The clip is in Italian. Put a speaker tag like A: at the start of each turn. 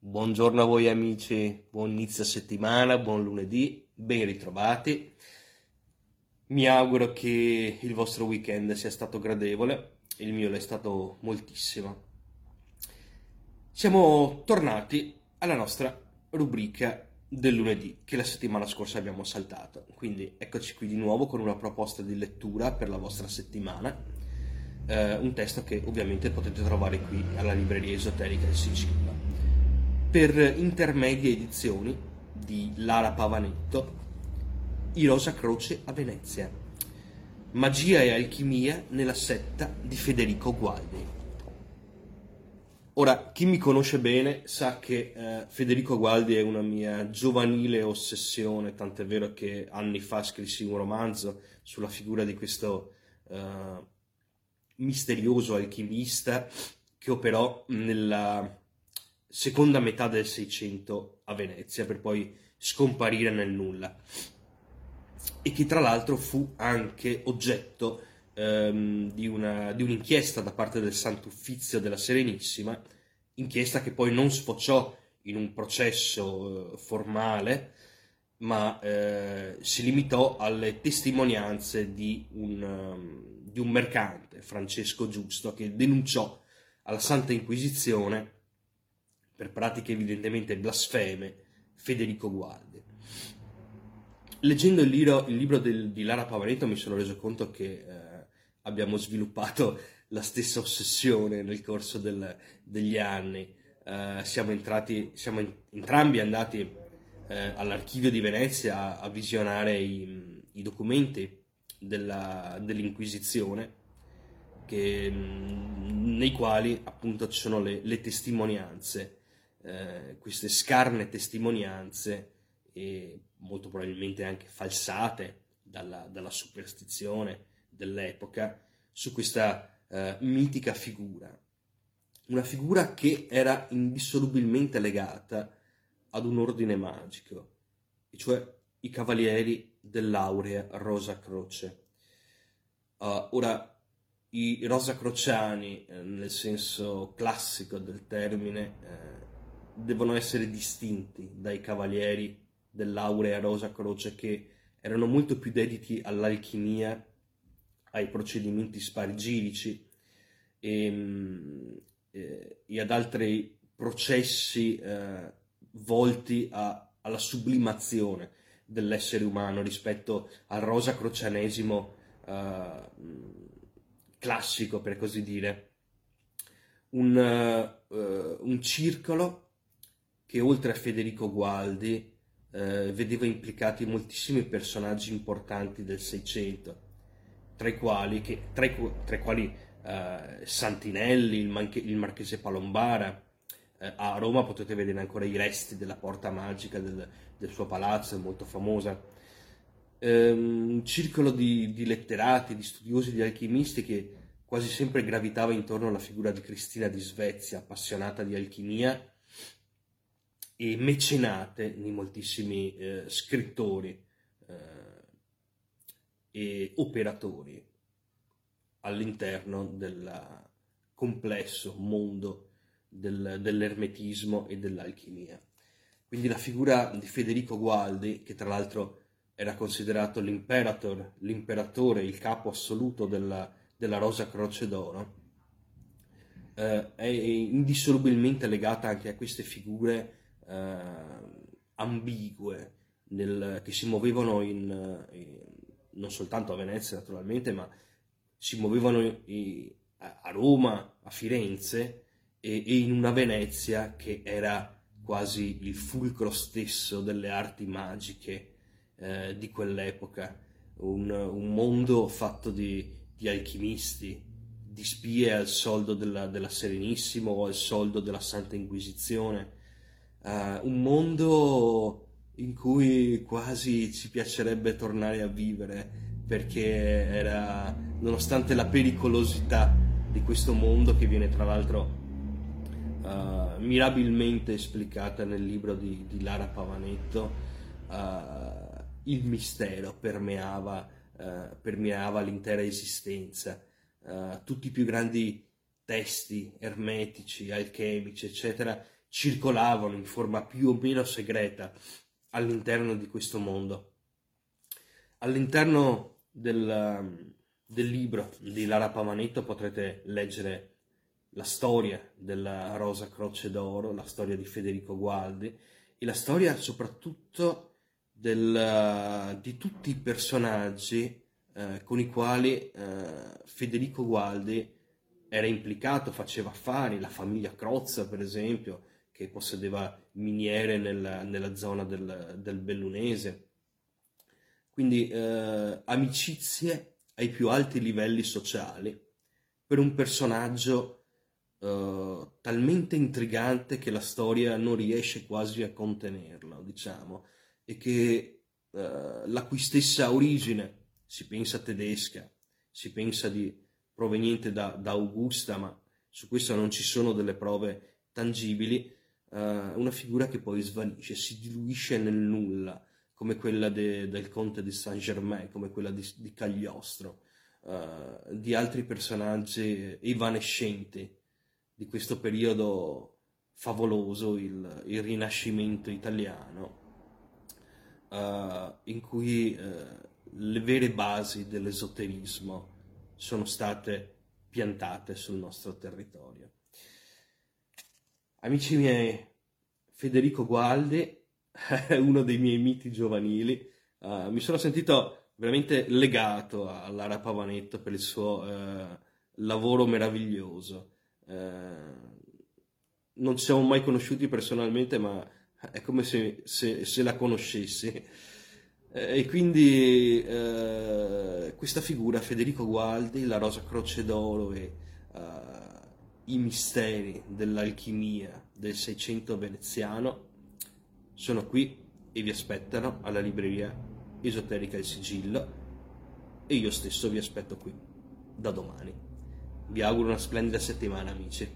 A: Buongiorno a voi amici, buon inizio settimana, buon lunedì, ben ritrovati. Mi auguro che il vostro weekend sia stato gradevole, il mio l'è stato moltissimo. Siamo tornati alla nostra rubrica del lunedì che la settimana scorsa abbiamo saltato. Quindi eccoci qui di nuovo con una proposta di lettura per la vostra settimana. Eh, un testo che ovviamente potete trovare qui alla libreria esoterica di Sicilia. Per intermedie edizioni di Lara Pavanetto, I Rosa Croce a Venezia. Magia e alchimia nella setta di Federico Gualdi. Ora, chi mi conosce bene sa che eh, Federico Gualdi è una mia giovanile ossessione, tant'è vero che anni fa scrissi un romanzo sulla figura di questo eh, misterioso alchimista che operò nella seconda metà del Seicento a Venezia per poi scomparire nel nulla. E che tra l'altro fu anche oggetto ehm, di, una, di un'inchiesta da parte del Sant'Uffizio della Serenissima, inchiesta che poi non sfociò in un processo eh, formale, ma eh, si limitò alle testimonianze di un, um, di un mercante, Francesco Giusto, che denunciò alla Santa Inquisizione per pratiche evidentemente blasfeme Federico Gualdi. Leggendo il, libro, il libro del, di Lara Pavaneto mi sono reso conto che eh, abbiamo sviluppato la stessa ossessione nel corso del, degli anni. Uh, siamo, entrati, siamo in, entrambi andati uh, all'archivio di Venezia a, a visionare i, i documenti della, dell'Inquisizione, che, mh, nei quali appunto ci sono le, le testimonianze, uh, queste scarne testimonianze e molto probabilmente anche falsate dalla, dalla superstizione dell'epoca su questa eh, mitica figura. Una figura che era indissolubilmente legata ad un ordine magico, e cioè i cavalieri dell'aurea Rosa Croce. Uh, ora, i rosacrociani, eh, nel senso classico del termine, eh, devono essere distinti dai cavalieri dell'aurea Rosa Croce che erano molto più dediti all'alchimia ai procedimenti spargirici e, ehm, eh, e ad altri processi eh, volti a, alla sublimazione dell'essere umano rispetto al rosa crocianesimo eh, classico, per così dire. Un, uh, un, circolo che oltre a Federico Gualdi uh, vedeva implicati moltissimi personaggi importanti del Seicento tra i quali, che, tra i, tra i quali eh, Santinelli, il, Manche, il, Marchese Palombara, eh, a Roma potete vedere ancora i resti della porta magica del, del suo palazzo, molto famosa. Um, un circolo di, di, letterati, di studiosi, di alchimisti che quasi sempre gravitava intorno alla figura di Cristina di Svezia, appassionata di alchimia e mecenate di moltissimi eh, scrittori e operatori all'interno del complesso mondo del, dell'ermetismo e dell'alchimia. Quindi la figura di Federico Gualdi, che tra l'altro era considerato l'imperator, l'imperatore, il capo assoluto della, della Rosa Croce d'Oro, eh, è indissolubilmente legata anche a queste figure eh, ambigue nel, che si muovevano in, in non soltanto a Venezia naturalmente, ma si muovevano a Roma, a Firenze e, in una Venezia che era quasi il fulcro stesso delle arti magiche eh, di quell'epoca, un, un, mondo fatto di, di, alchimisti, di spie al soldo della, della Serenissimo o al soldo della Santa Inquisizione, uh, un mondo in cui quasi ci piacerebbe tornare a vivere perché era, nonostante la pericolosità di questo mondo che viene tra l'altro uh, mirabilmente esplicata nel libro di, di Lara Pavanetto, uh, il mistero permeava, uh, permeava l'intera esistenza. tutti i più grandi testi ermetici, alchemici, eccetera, circolavano in forma più o meno segreta all'interno di questo mondo. All'interno del, del libro di Lara Pavanetto potrete leggere la storia della Rosa Croce d'Oro, la storia di Federico Gualdi e la storia soprattutto del, di tutti i personaggi eh, con i quali eh, Federico Gualdi era implicato, faceva affari, la famiglia Crozza per esempio, che possedeva miniere nella, nella zona del, del, Bellunese. Quindi eh, amicizie ai più alti livelli sociali per un personaggio Uh, talmente intrigante che la storia non riesce quasi a contenerlo, diciamo, e che uh, la cui stessa origine si pensa tedesca, si pensa di proveniente da, da Augusta, ma su questo non ci sono delle prove tangibili, uh, una figura che poi svanisce, si diluisce nel nulla, come quella de, del conte di Saint-Germain, come quella di, di Cagliostro, uh, di altri personaggi evanescenti di questo periodo favoloso, il, il Rinascimento italiano, uh, in cui le vere basi dell'esoterismo sono state piantate sul nostro territorio. Amici miei, Federico Gualdi è uno dei miei miti giovanili. Uh, mi sono sentito veramente legato a Lara Pavanetto per il suo uh, lavoro meraviglioso. Uh, non ci siamo mai conosciuti personalmente, ma è come se, se, se la conoscessi. E quindi questa figura, Federico Gualdi, la Rosa Croce d'Oro e i misteri dell'alchimia del Seicento veneziano sono qui e vi aspettano alla libreria esoterica Il Sigillo e io stesso vi aspetto qui da domani. Vi auguro una splendida settimana amici.